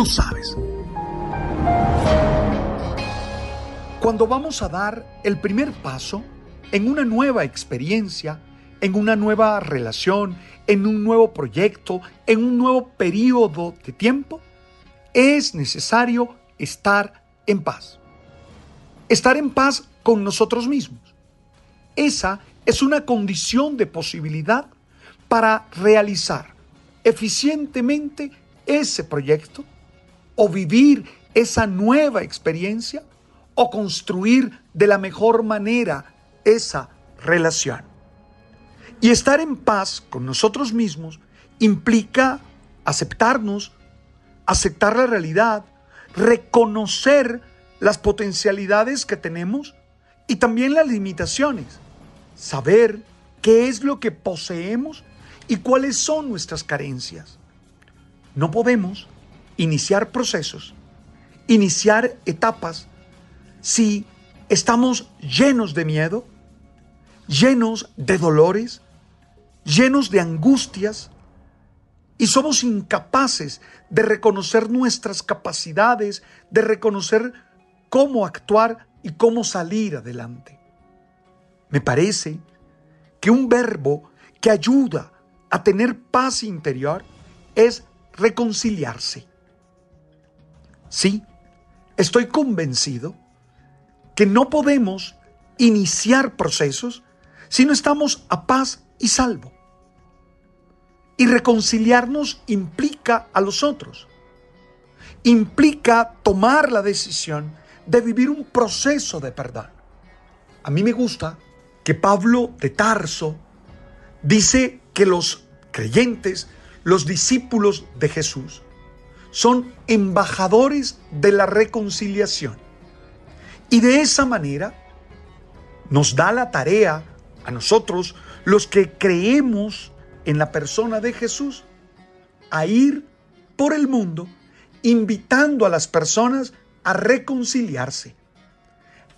Tú sabes. Cuando vamos a dar el primer paso en una nueva experiencia, en una nueva relación, en un nuevo proyecto, en un nuevo periodo de tiempo, es necesario estar en paz. Estar en paz con nosotros mismos. Esa es una condición de posibilidad para realizar eficientemente ese proyecto o vivir esa nueva experiencia o construir de la mejor manera esa relación. Y estar en paz con nosotros mismos implica aceptarnos, aceptar la realidad, reconocer las potencialidades que tenemos y también las limitaciones, saber qué es lo que poseemos y cuáles son nuestras carencias. No podemos iniciar procesos, iniciar etapas, si estamos llenos de miedo, llenos de dolores, llenos de angustias, y somos incapaces de reconocer nuestras capacidades, de reconocer cómo actuar y cómo salir adelante. Me parece que un verbo que ayuda a tener paz interior es reconciliarse. Sí, estoy convencido que no podemos iniciar procesos si no estamos a paz y salvo. Y reconciliarnos implica a los otros. Implica tomar la decisión de vivir un proceso de perdón. A mí me gusta que Pablo de Tarso dice que los creyentes, los discípulos de Jesús, son embajadores de la reconciliación. Y de esa manera nos da la tarea a nosotros, los que creemos en la persona de Jesús, a ir por el mundo invitando a las personas a reconciliarse,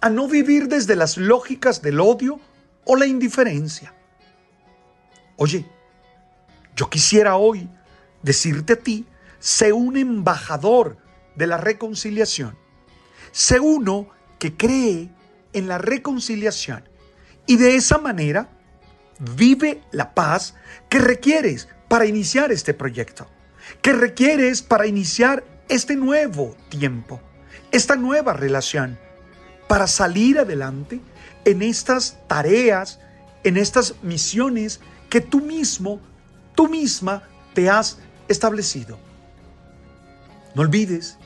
a no vivir desde las lógicas del odio o la indiferencia. Oye, yo quisiera hoy decirte a ti, sé un embajador de la reconciliación, sé uno que cree en la reconciliación y de esa manera vive la paz que requieres para iniciar este proyecto, que requieres para iniciar este nuevo tiempo, esta nueva relación, para salir adelante en estas tareas, en estas misiones que tú mismo, tú misma te has establecido. No olvides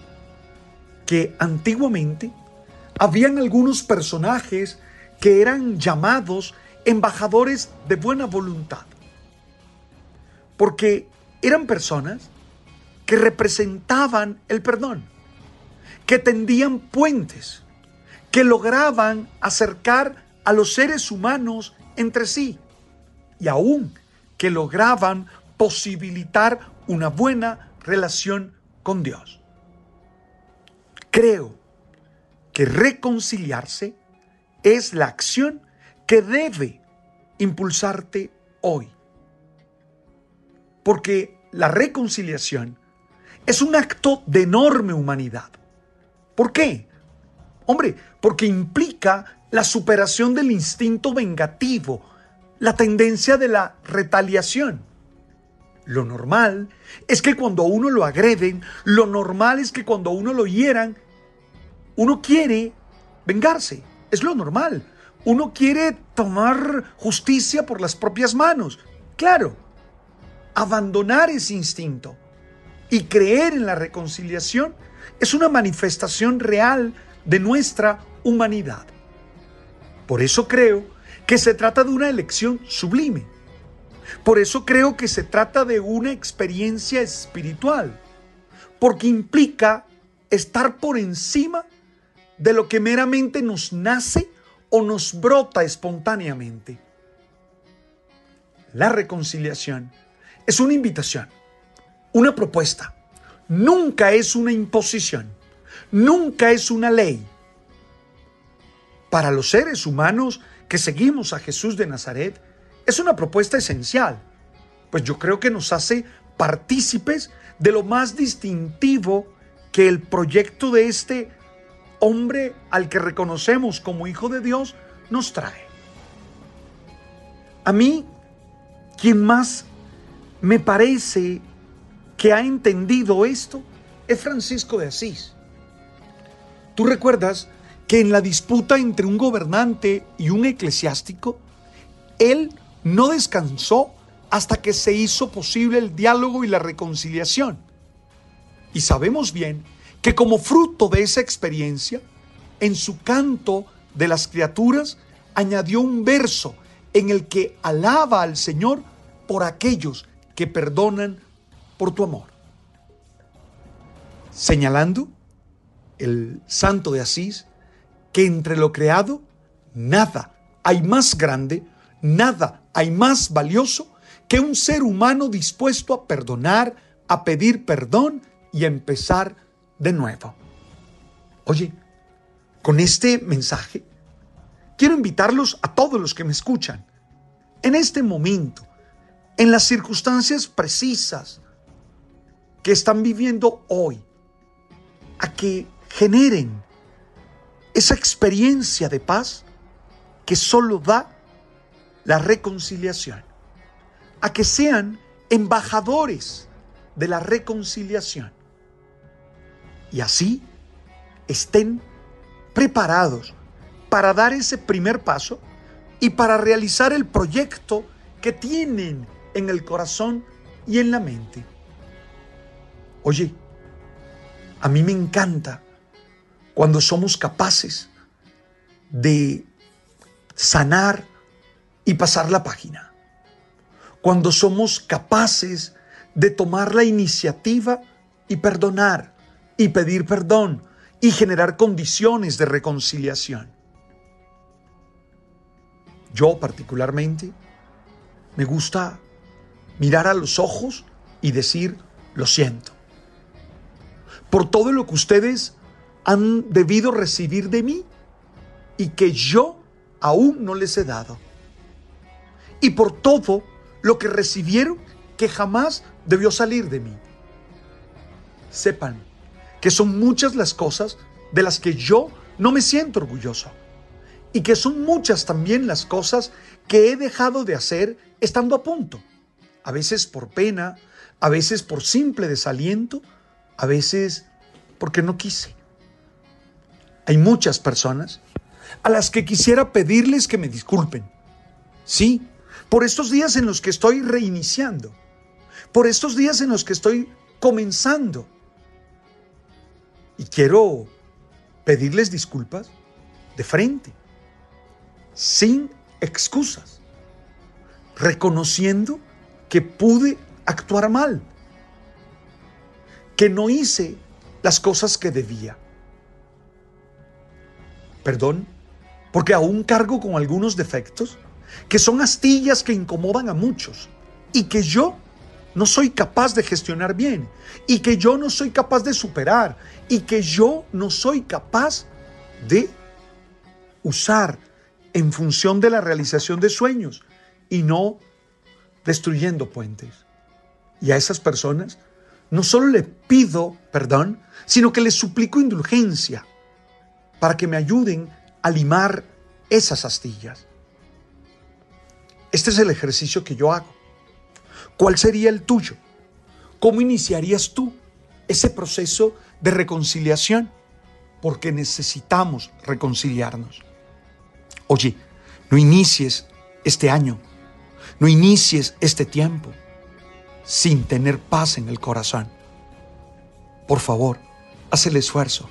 que antiguamente habían algunos personajes que eran llamados embajadores de buena voluntad. Porque eran personas que representaban el perdón, que tendían puentes, que lograban acercar a los seres humanos entre sí y aún que lograban posibilitar una buena relación con Dios. Creo que reconciliarse es la acción que debe impulsarte hoy. Porque la reconciliación es un acto de enorme humanidad. ¿Por qué? Hombre, porque implica la superación del instinto vengativo, la tendencia de la retaliación. Lo normal es que cuando a uno lo agreden, lo normal es que cuando a uno lo hieran, uno quiere vengarse. Es lo normal. Uno quiere tomar justicia por las propias manos. Claro, abandonar ese instinto y creer en la reconciliación es una manifestación real de nuestra humanidad. Por eso creo que se trata de una elección sublime. Por eso creo que se trata de una experiencia espiritual, porque implica estar por encima de lo que meramente nos nace o nos brota espontáneamente. La reconciliación es una invitación, una propuesta. Nunca es una imposición, nunca es una ley. Para los seres humanos que seguimos a Jesús de Nazaret, es una propuesta esencial, pues yo creo que nos hace partícipes de lo más distintivo que el proyecto de este hombre al que reconocemos como Hijo de Dios nos trae. A mí, quien más me parece que ha entendido esto es Francisco de Asís. Tú recuerdas que en la disputa entre un gobernante y un eclesiástico, él no descansó hasta que se hizo posible el diálogo y la reconciliación. Y sabemos bien que como fruto de esa experiencia, en su canto de las criaturas, añadió un verso en el que alaba al Señor por aquellos que perdonan por tu amor. Señalando el santo de Asís que entre lo creado nada hay más grande, nada hay más valioso que un ser humano dispuesto a perdonar, a pedir perdón y a empezar de nuevo. Oye, con este mensaje quiero invitarlos a todos los que me escuchan en este momento en las circunstancias precisas que están viviendo hoy, a que generen esa experiencia de paz que solo da la reconciliación, a que sean embajadores de la reconciliación y así estén preparados para dar ese primer paso y para realizar el proyecto que tienen en el corazón y en la mente. Oye, a mí me encanta cuando somos capaces de sanar y pasar la página. Cuando somos capaces de tomar la iniciativa y perdonar y pedir perdón y generar condiciones de reconciliación. Yo particularmente me gusta mirar a los ojos y decir, lo siento. Por todo lo que ustedes han debido recibir de mí y que yo aún no les he dado. Y por todo lo que recibieron que jamás debió salir de mí. Sepan que son muchas las cosas de las que yo no me siento orgulloso. Y que son muchas también las cosas que he dejado de hacer estando a punto a veces por pena, a veces por simple desaliento, a veces porque no quise. Hay muchas personas a las que quisiera pedirles que me disculpen. Sí, por estos días en los que estoy reiniciando, por estos días en los que estoy comenzando. Y quiero pedirles disculpas de frente, sin excusas, reconociendo que pude actuar mal, que no hice las cosas que debía. Perdón, porque aún cargo con algunos defectos que son astillas que incomodan a muchos y que yo no soy capaz de gestionar bien y que yo no soy capaz de superar y que yo no soy capaz de usar en función de la realización de sueños y no destruyendo puentes. Y a esas personas no solo le pido perdón, sino que les suplico indulgencia para que me ayuden a limar esas astillas. Este es el ejercicio que yo hago. ¿Cuál sería el tuyo? ¿Cómo iniciarías tú ese proceso de reconciliación? Porque necesitamos reconciliarnos. Oye, no inicies este año, no inicies este tiempo sin tener paz en el corazón. Por favor, haz el esfuerzo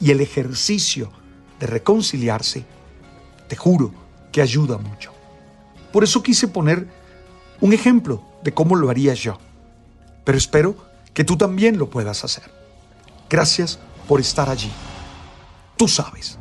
y el ejercicio de reconciliarse, te juro que ayuda mucho. Por eso quise poner un ejemplo de cómo lo haría yo, pero espero que tú también lo puedas hacer. Gracias por estar allí. Tú sabes.